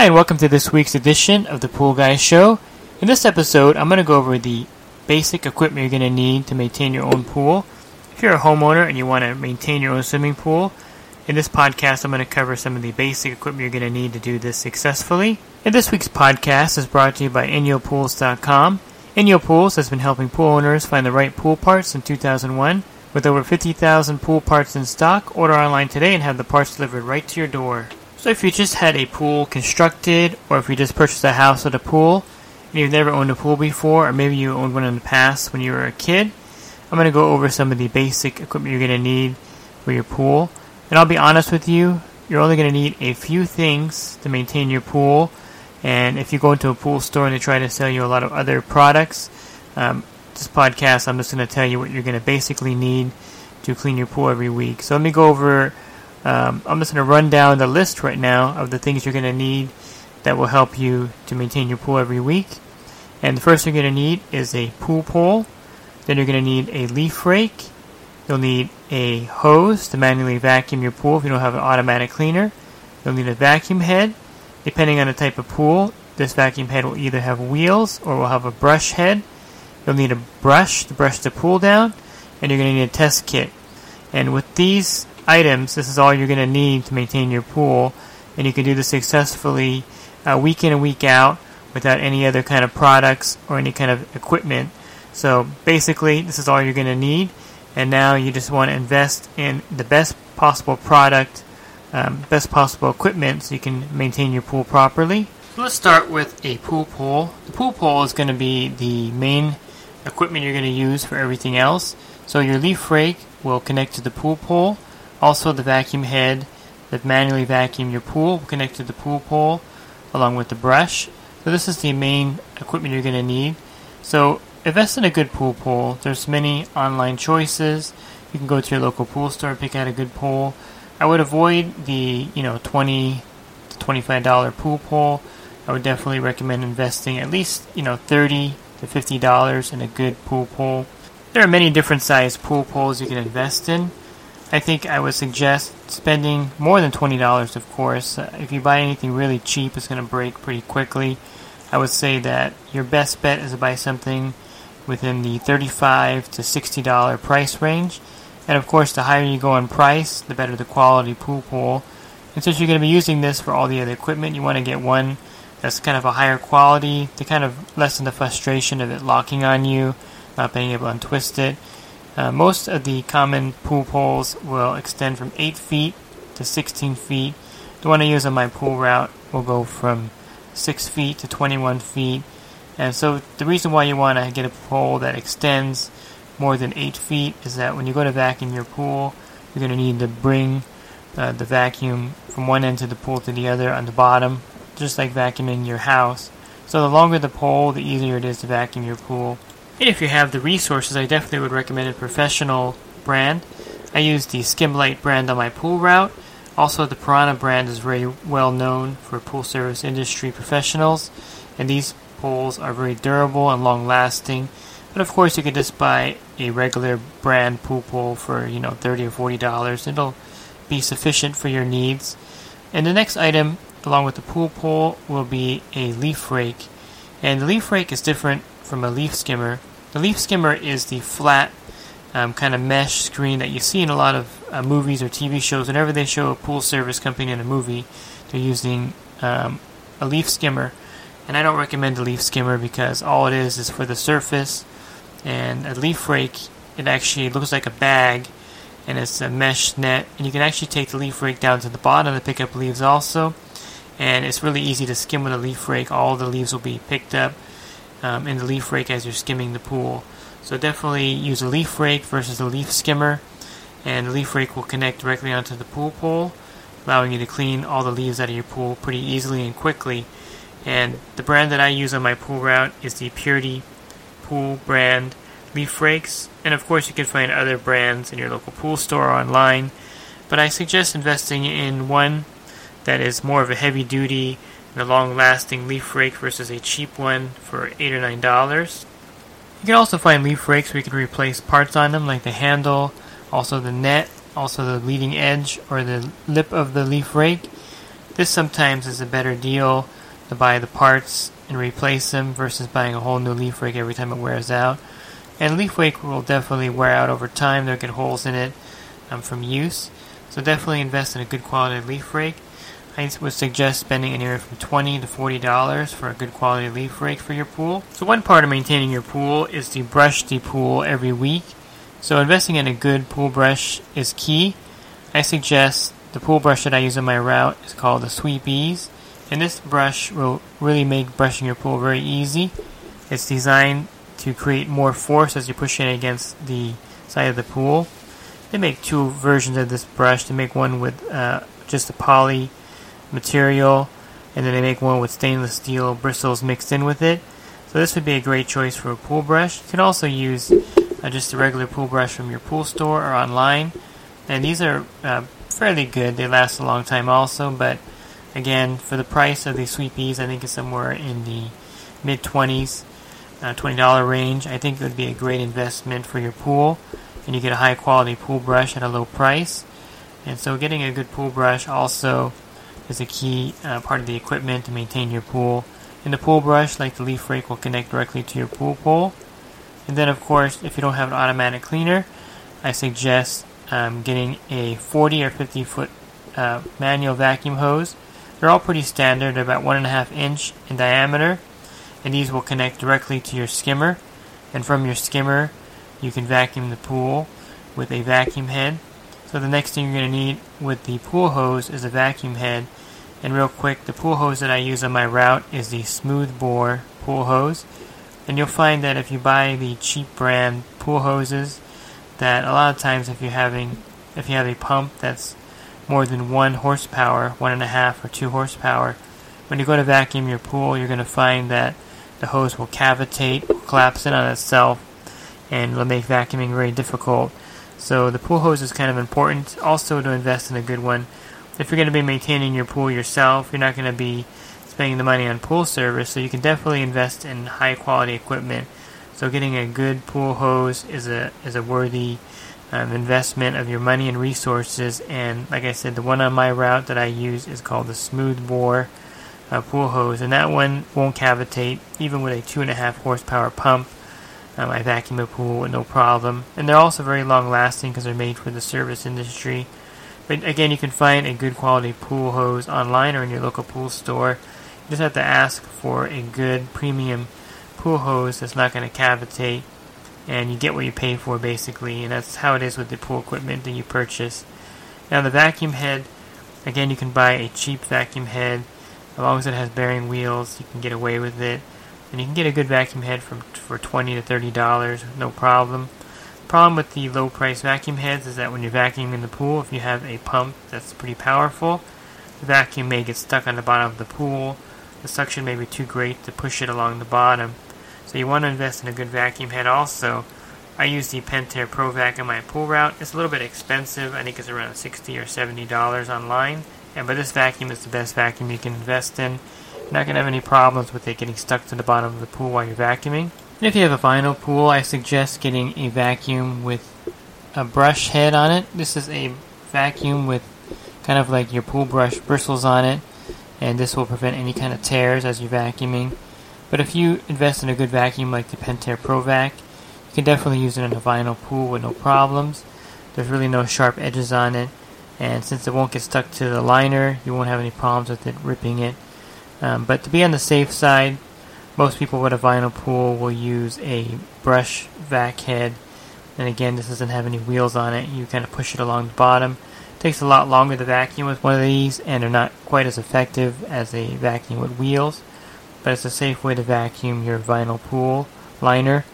Hi, and welcome to this week's edition of the Pool Guy Show. In this episode, I'm going to go over the basic equipment you're going to need to maintain your own pool. If you're a homeowner and you want to maintain your own swimming pool, in this podcast, I'm going to cover some of the basic equipment you're going to need to do this successfully. And this week's podcast is brought to you by InyoPools.com. Inyo Pools has been helping pool owners find the right pool parts since 2001. With over 50,000 pool parts in stock, order online today and have the parts delivered right to your door. So if you just had a pool constructed, or if you just purchased a house with a pool, and you've never owned a pool before, or maybe you owned one in the past when you were a kid, I'm going to go over some of the basic equipment you're going to need for your pool. And I'll be honest with you, you're only going to need a few things to maintain your pool. And if you go into a pool store and they try to sell you a lot of other products, um, this podcast, I'm just going to tell you what you're going to basically need to clean your pool every week. So let me go over, um, I'm just going to run down the list right now of the things you're going to need that will help you to maintain your pool every week. And the first thing you're going to need is a pool pole. Then you're going to need a leaf rake. You'll need a hose to manually vacuum your pool if you don't have an automatic cleaner. You'll need a vacuum head. Depending on the type of pool, this vacuum head will either have wheels or will have a brush head. You'll need a brush to brush the pool down, and you're going to need a test kit. And with these items, this is all you're going to need to maintain your pool, and you can do this successfully uh, week in and week out without any other kind of products or any kind of equipment. So basically, this is all you're going to need and now you just want to invest in the best possible product, um, best possible equipment so you can maintain your pool properly. Let's start with a pool pole. The pool pole is going to be the main equipment you're going to use for everything else. So your leaf rake will connect to the pool pole. Also the vacuum head that manually vacuum your pool will connect to the pool pole along with the brush. So this is the main equipment you're going to need. So invest in a good pool pole. There's many online choices. You can go to your local pool store pick out a good pole. I would avoid the you know twenty to twenty five dollar pool pole. I would definitely recommend investing at least you know thirty to fifty dollars in a good pool pole. There are many different size pool poles you can invest in. I think I would suggest spending more than twenty dollars. Of course, uh, if you buy anything really cheap, it's going to break pretty quickly. I would say that your best bet is to buy something within the 35 to 60 dollar price range. And of course, the higher you go in price, the better the quality pool pool. And since you're going to be using this for all the other equipment, you want to get one that's kind of a higher quality to kind of lessen the frustration of it locking on you, not being able to untwist it. Uh, most of the common pool poles will extend from 8 feet to 16 feet. The one I use on my pool route will go from 6 feet to 21 feet. And so the reason why you want to get a pole that extends more than 8 feet is that when you go to vacuum your pool, you're going to need to bring uh, the vacuum from one end of the pool to the other on the bottom, just like vacuuming your house. So the longer the pole, the easier it is to vacuum your pool. If you have the resources, I definitely would recommend a professional brand. I use the Skimlite brand on my pool route. Also, the Piranha brand is very well known for pool service industry professionals, and these poles are very durable and long lasting. But of course, you can just buy a regular brand pool pole for you know thirty or forty dollars. It'll be sufficient for your needs. And the next item, along with the pool pole, will be a leaf rake. And the leaf rake is different from a leaf skimmer. The leaf skimmer is the flat um, kind of mesh screen that you see in a lot of uh, movies or TV shows. Whenever they show a pool service company in a movie, they're using um, a leaf skimmer. And I don't recommend the leaf skimmer because all it is is for the surface. And a leaf rake it actually looks like a bag and it's a mesh net. And you can actually take the leaf rake down to the bottom to pick up leaves also. And it's really easy to skim with a leaf rake. All the leaves will be picked up um, in the leaf rake as you're skimming the pool So definitely use a leaf rake versus a leaf skimmer, and the leaf rake will connect directly onto the pool pole, allowing you to clean all the leaves out of your pool pretty easily and quickly. And the brand that I use on my pool route is the Purity Pool brand leaf rakes, and of course you can find other brands in your local pool store or online. But I suggest investing in one that is more of a heavy duty and a long lasting leaf rake versus a cheap one for eight or nine dollars. You can also find leaf rakes where you can replace parts on them like the handle, also the net, also the leading edge or the lip of the leaf rake. This sometimes is a better deal to buy the parts and replace them versus buying a whole new leaf rake every time it wears out. And leaf rake will definitely wear out over time. They'll get holes in it um, from use. So definitely invest in a good quality leaf rake. I would suggest spending anywhere from twenty to forty dollars for a good quality leaf rake for your pool. So one part of maintaining your pool is to brush the pool every week. So investing in a good pool brush is key. I suggest the pool brush that I use on my route is called the Sweep Ease, and this brush will really make brushing your pool very easy. It's designed to create more force as you push it against the side of the pool. They make two versions of this brush. They make one with uh, just a poly material, and then they make one with stainless steel bristles mixed in with it. So this would be a great choice for a pool brush. You can also use uh, just a regular pool brush from your pool store or online, and these are uh, fairly good. They last a long time also, but again, for the price of these Sweep Ease, I think it's somewhere in the mid 20s, uh, $20 range. I think it would be a great investment for your pool, and you get a high quality pool brush at a low price. And so, getting a good pool brush also is a key uh, part of the equipment to maintain your pool. And the pool brush, like the leaf rake, will connect directly to your pool pole. And then, of course, if you don't have an automatic cleaner, I suggest um, getting a 40 or 50 foot uh, manual vacuum hose. They're all pretty standard, about one and a half inch in diameter, and these will connect directly to your skimmer. And from your skimmer, you can vacuum the pool with a vacuum head. So the next thing you're going to need with the pool hose is a vacuum head. And real quick, the pool hose that I use on my route is the smooth bore pool hose. And you'll find that if you buy the cheap brand pool hoses, that a lot of times if you're having if you have a pump that's more than one horsepower, one and a half or two horsepower, when you go to vacuum your pool, you're going to find that the hose will cavitate, collapse in on itself, and will make vacuuming very difficult. So the pool hose is kind of important. Also to invest in a good one. If you're going to be maintaining your pool yourself, you're not going to be spending the money on pool service, so you can definitely invest in high quality equipment. So getting a good pool hose is a is a worthy um, investment of your money and resources. And like I said, the one on my route that I use is called the Smooth Bore uh, pool hose, and that one won't cavitate even with a two and a half horsepower pump. Um, I vacuum a pool with no problem. And they're also very long lasting because they're made for the service industry. But again, you can find a good quality pool hose online or in your local pool store. You just have to ask for a good premium pool hose that's not going to cavitate. And you get what you pay for basically. And that's how it is with the pool equipment that you purchase. Now, the vacuum head, again, you can buy a cheap vacuum head. As long as it has bearing wheels, you can get away with it and you can get a good vacuum head from for twenty to thirty dollars, no problem. Problem with the low price vacuum heads is that when you're vacuuming the pool, if you have a pump that's pretty powerful, the vacuum may get stuck on the bottom of the pool. The suction may be too great to push it along the bottom. So you want to invest in a good vacuum head also. I use the Pentair Pro Vac on my pool route. It's a little bit expensive. I think it's around sixty or seventy dollars online. And but this vacuum is the best vacuum you can invest in. Not going to have any problems with it getting stuck to the bottom of the pool while you're vacuuming. And if you have a vinyl pool, I suggest getting a vacuum with a brush head on it. This is a vacuum with kind of like your pool brush bristles on it, and this will prevent any kind of tears as you're vacuuming. But if you invest in a good vacuum like the Pentair ProVac, you can definitely use it in a vinyl pool with no problems. There's really no sharp edges on it, and since it won't get stuck to the liner, you won't have any problems with it ripping it. Um, but to be on the safe side, most people with a vinyl pool will use a brush vac head. And again, this doesn't have any wheels on it. You kind of push it along the bottom. It takes a lot longer to vacuum with one of these, and they're not quite as effective as a vacuum with wheels. But it's a safe way to vacuum your vinyl pool liner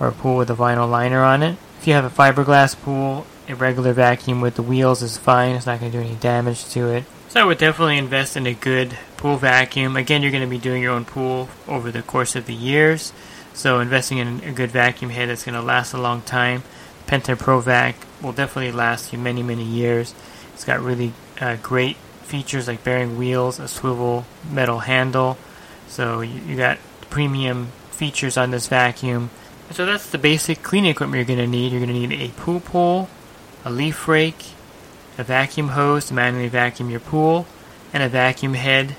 or a pool with a vinyl liner on it. If you have a fiberglass pool, a regular vacuum with the wheels is fine. It's not going to do any damage to it. So I would definitely invest in a good pool vacuum. Again, you're going to be doing your own pool over the course of the years. So investing in a good vacuum head that's going to last a long time. Vac will definitely last you many, many years. It's got really uh, great features like bearing wheels, a swivel metal handle. So you, you got premium features on this vacuum. So that's the basic cleaning equipment you're going to need. You're going to need a pool pole, a leaf rake, a vacuum hose to manually vacuum your pool, and a vacuum head,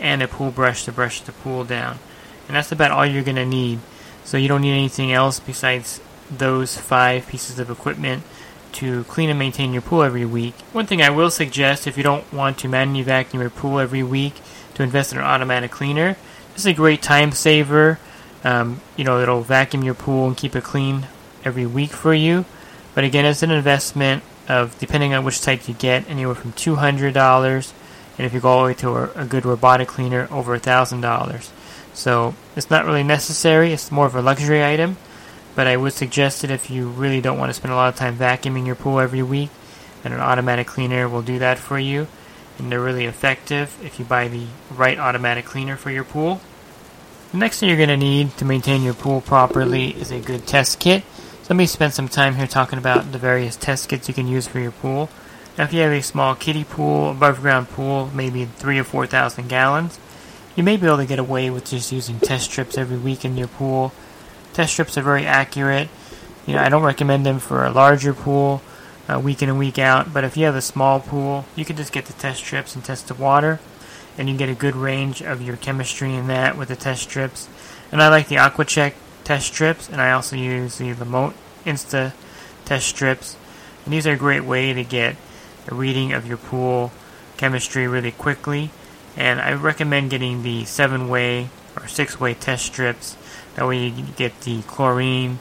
and a pool brush to brush the pool down. And that's about all you're going to need. So you don't need anything else besides those five pieces of equipment to clean and maintain your pool every week. One thing I will suggest if you don't want to manually vacuum your pool every week to invest in an automatic cleaner. This is a great time saver. Um, you know, it'll vacuum your pool and keep it clean every week for you. But again, it's an investment of, depending on which type you get, anywhere from $200 and if you go all the way to a, a good robotic cleaner, over a $1,000. So it's not really necessary, it's more of a luxury item but I would suggest it if you really don't want to spend a lot of time vacuuming your pool every week. And an automatic cleaner will do that for you. And they're really effective if you buy the right automatic cleaner for your pool. The next thing you're going to need to maintain your pool properly is a good test kit. Let me spend some time here talking about the various test kits you can use for your pool. Now, if you have a small kiddie pool, above ground pool, maybe three or four thousand gallons, you may be able to get away with just using test strips every week in your pool Test strips are very accurate. You know, I don't recommend them for a larger pool, uh, week in and week out. But if you have a small pool, you can just get the test strips and test the water, and you get a good range of your chemistry in that with the test strips. And I like the AquaChek test strips, and I also use the Lamotte Insta test strips. And these are a great way to get a reading of your pool chemistry really quickly. And I recommend getting the seven way or six way test strips that way you get the chlorine,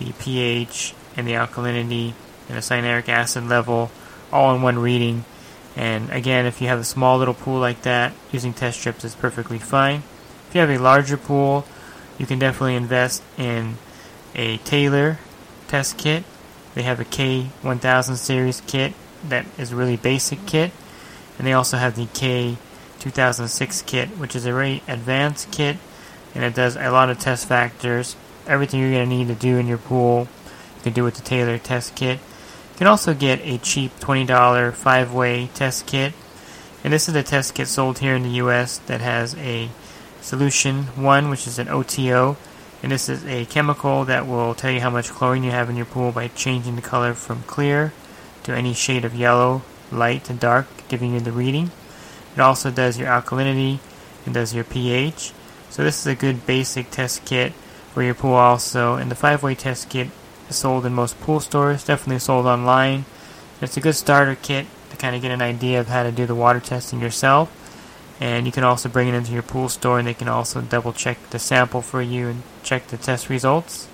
the pH, and the alkalinity and the cyanuric acid level all in one reading. And again, if you have a small little pool like that, using test strips is perfectly fine. If you have a larger pool, you can definitely invest in a Taylor test kit. They have a K1000 series kit that is a really basic kit. And they also have the K2006 kit, which is a very advanced kit and it does a lot of test factors. Everything you're going to need to do in your pool, you can do with the Taylor test kit. You can also get a cheap $20 five way test kit. And this is a test kit sold here in the US that has a solution 1, which is an OTO. And this is a chemical that will tell you how much chlorine you have in your pool by changing the color from clear to any shade of yellow, light, and dark, giving you the reading. It also does your alkalinity and does your pH. So this is a good basic test kit for your pool also. And the 5-way test kit is sold in most pool stores, definitely sold online. It's a good starter kit to kind of get an idea of how to do the water testing yourself. And you can also bring it into your pool store and they can also double check the sample for you and check the test results.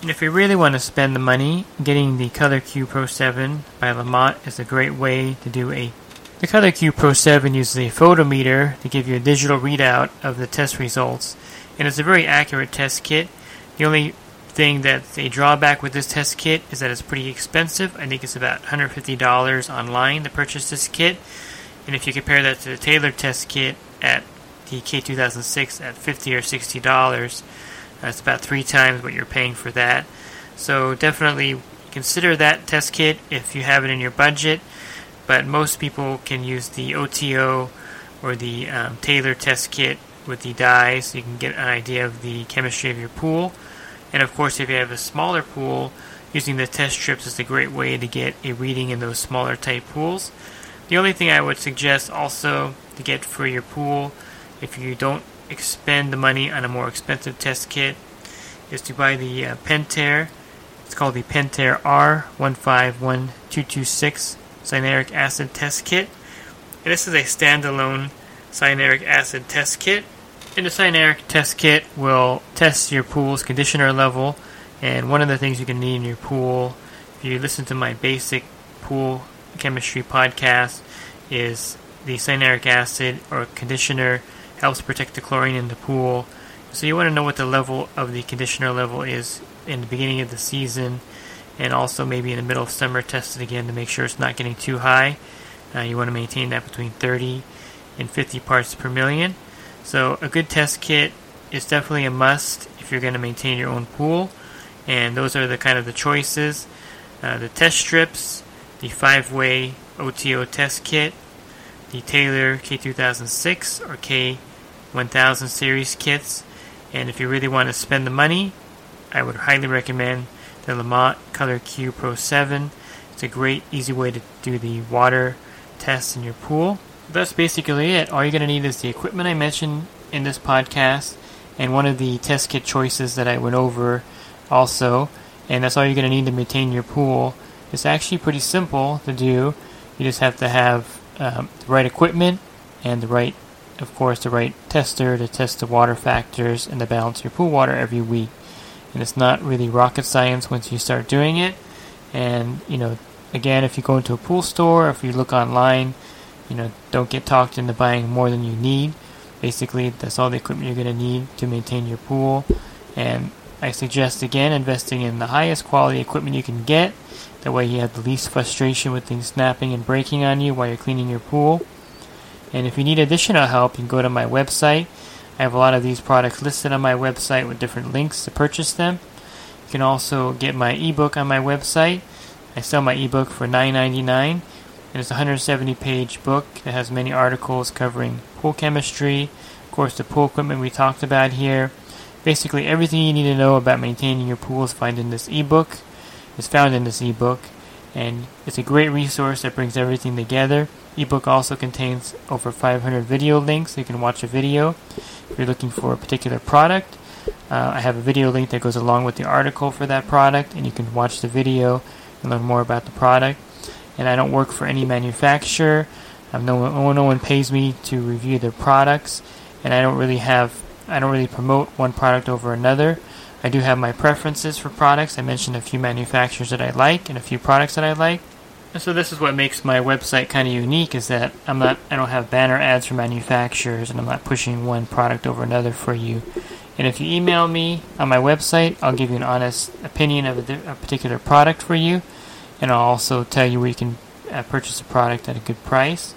And if you really want to spend the money, getting the Color Q Pro 7 by Lamotte is a great way to do a the Color Q Pro 7 uses a photometer to give you a digital readout of the test results, and it's a very accurate test kit. The only thing that's a drawback with this test kit is that it's pretty expensive. I think it's about $150 online to purchase this kit, and if you compare that to the Taylor test kit at the K2006 at 50 or $60, that's about three times what you're paying for that. So definitely consider that test kit if you have it in your budget but most people can use the OTO or the um, Taylor test kit with the dye so you can get an idea of the chemistry of your pool. And of course, if you have a smaller pool, using the test strips is a great way to get a reading in those smaller type pools. The only thing I would suggest also to get for your pool, if you don't expend the money on a more expensive test kit, is to buy the uh, Pentair. It's called the Pentair R151226 cyanuric acid test kit. And this is a standalone cyanuric acid test kit. And the cyanuric test kit will test your pool's conditioner level. And one of the things you can need in your pool, if you listen to my basic pool chemistry podcast, is the cyanuric acid or conditioner helps protect the chlorine in the pool. So you want to know what the level of the conditioner level is in the beginning of the season, and also maybe in the middle of summer, test it again to make sure it's not getting too high. Uh, you want to maintain that between 30 and 50 parts per million. So a good test kit is definitely a must if you're going to maintain your own pool. And those are the kind of the choices: uh, the test strips, the five-way OTO test kit, the Taylor K2006 or K1000 series kits. And if you really want to spend the money, I would highly recommend the Lamotte Color Q Pro 7. It's a great, easy way to do the water test in your pool. That's basically it. All you're going to need is the equipment I mentioned in this podcast and one of the test kit choices that I went over also. And that's all you're going to need to maintain your pool. It's actually pretty simple to do. You just have to have um, the right equipment and the right, of course, the right tester to test the water factors and to balance your pool water every week. And it's not really rocket science once you start doing it. And, you know, again, if you go into a pool store, if you look online, you know, don't get talked into buying more than you need. Basically, that's all the equipment you're going to need to maintain your pool. And I suggest again investing in the highest quality equipment you can get. That way, you have the least frustration with things snapping and breaking on you while you're cleaning your pool. And if you need additional help, you can go to my website. I have a lot of these products listed on my website with different links to purchase them. You can also get my ebook on my website. I sell my ebook for $9.99, and it's a 170 page book that has many articles covering pool chemistry, of course, the pool equipment we talked about here. Basically, everything you need to know about maintaining your pool is found in this ebook. Is found in this ebook, and it's a great resource that brings everything together. Ebook also contains over 500 video links, so you can watch a video if you're looking for a particular product. Uh, I have a video link that goes along with the article for that product, and you can watch the video and learn more about the product. And I don't work for any manufacturer. Um, no, no one pays me to review their products, and I don't really have I don't really promote one product over another. I do have my preferences for products. I mentioned a few manufacturers that I like and a few products that I like. And so this is what makes my website kind of unique is that I'm not I don't have banner ads for manufacturers and I'm not pushing one product over another for you. And if you email me on my website, I'll give you an honest opinion of a, a particular product for you, and I'll also tell you where you can uh, purchase a product at a good price.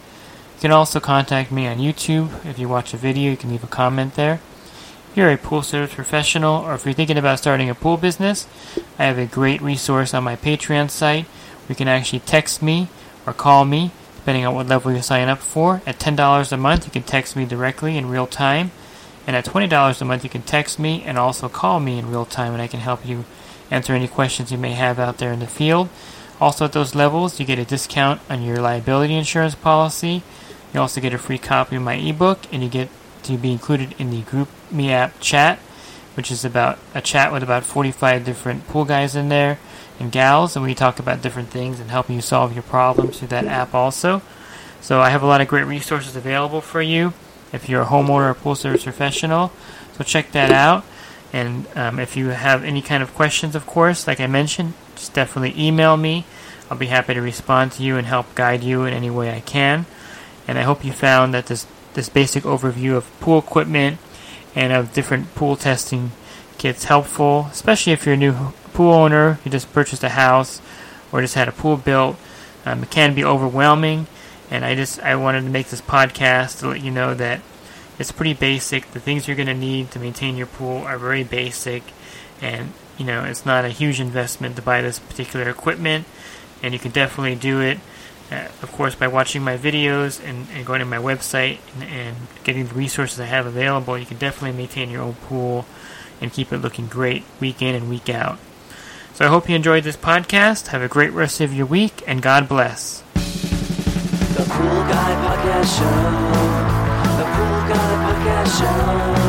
You can also contact me on YouTube. If you watch a video, you can leave a comment there. You're a pool service professional, or if you're thinking about starting a pool business, I have a great resource on my Patreon site. You can actually text me or call me, depending on what level you sign up for. At $10 a month, you can text me directly in real time. And at $20 a month, you can text me and also call me in real time, and I can help you answer any questions you may have out there in the field. Also, at those levels, you get a discount on your liability insurance policy. You also get a free copy of my ebook, and you get to be included in the Group Me app chat, which is about a chat with about 45 different pool guys in there and gals, and we talk about different things and help you solve your problems through that app also. So I have a lot of great resources available for you if you're a homeowner or pool service professional. So check that out. And um, if you have any kind of questions, of course, like I mentioned, just definitely email me. I'll be happy to respond to you and help guide you in any way I can. And I hope you found that this this basic overview of pool equipment and of different pool testing kits helpful, especially if you're a new pool owner, you just purchased a house or just had a pool built. Um, it can be overwhelming and I just I wanted to make this podcast to let you know that it's pretty basic. The things you're going to need to maintain your pool are very basic, and you know it's not a huge investment to buy this particular equipment, and you can definitely do it. Uh, of course, by watching my videos and, and going to my website and, and getting the resources I have available, you can definitely maintain your own pool and keep it looking great week in and week out. So I hope you enjoyed this podcast. Have a great rest of your week, and God bless. The Pool Guy Podcast Show. The Pool Guy Podcast Show.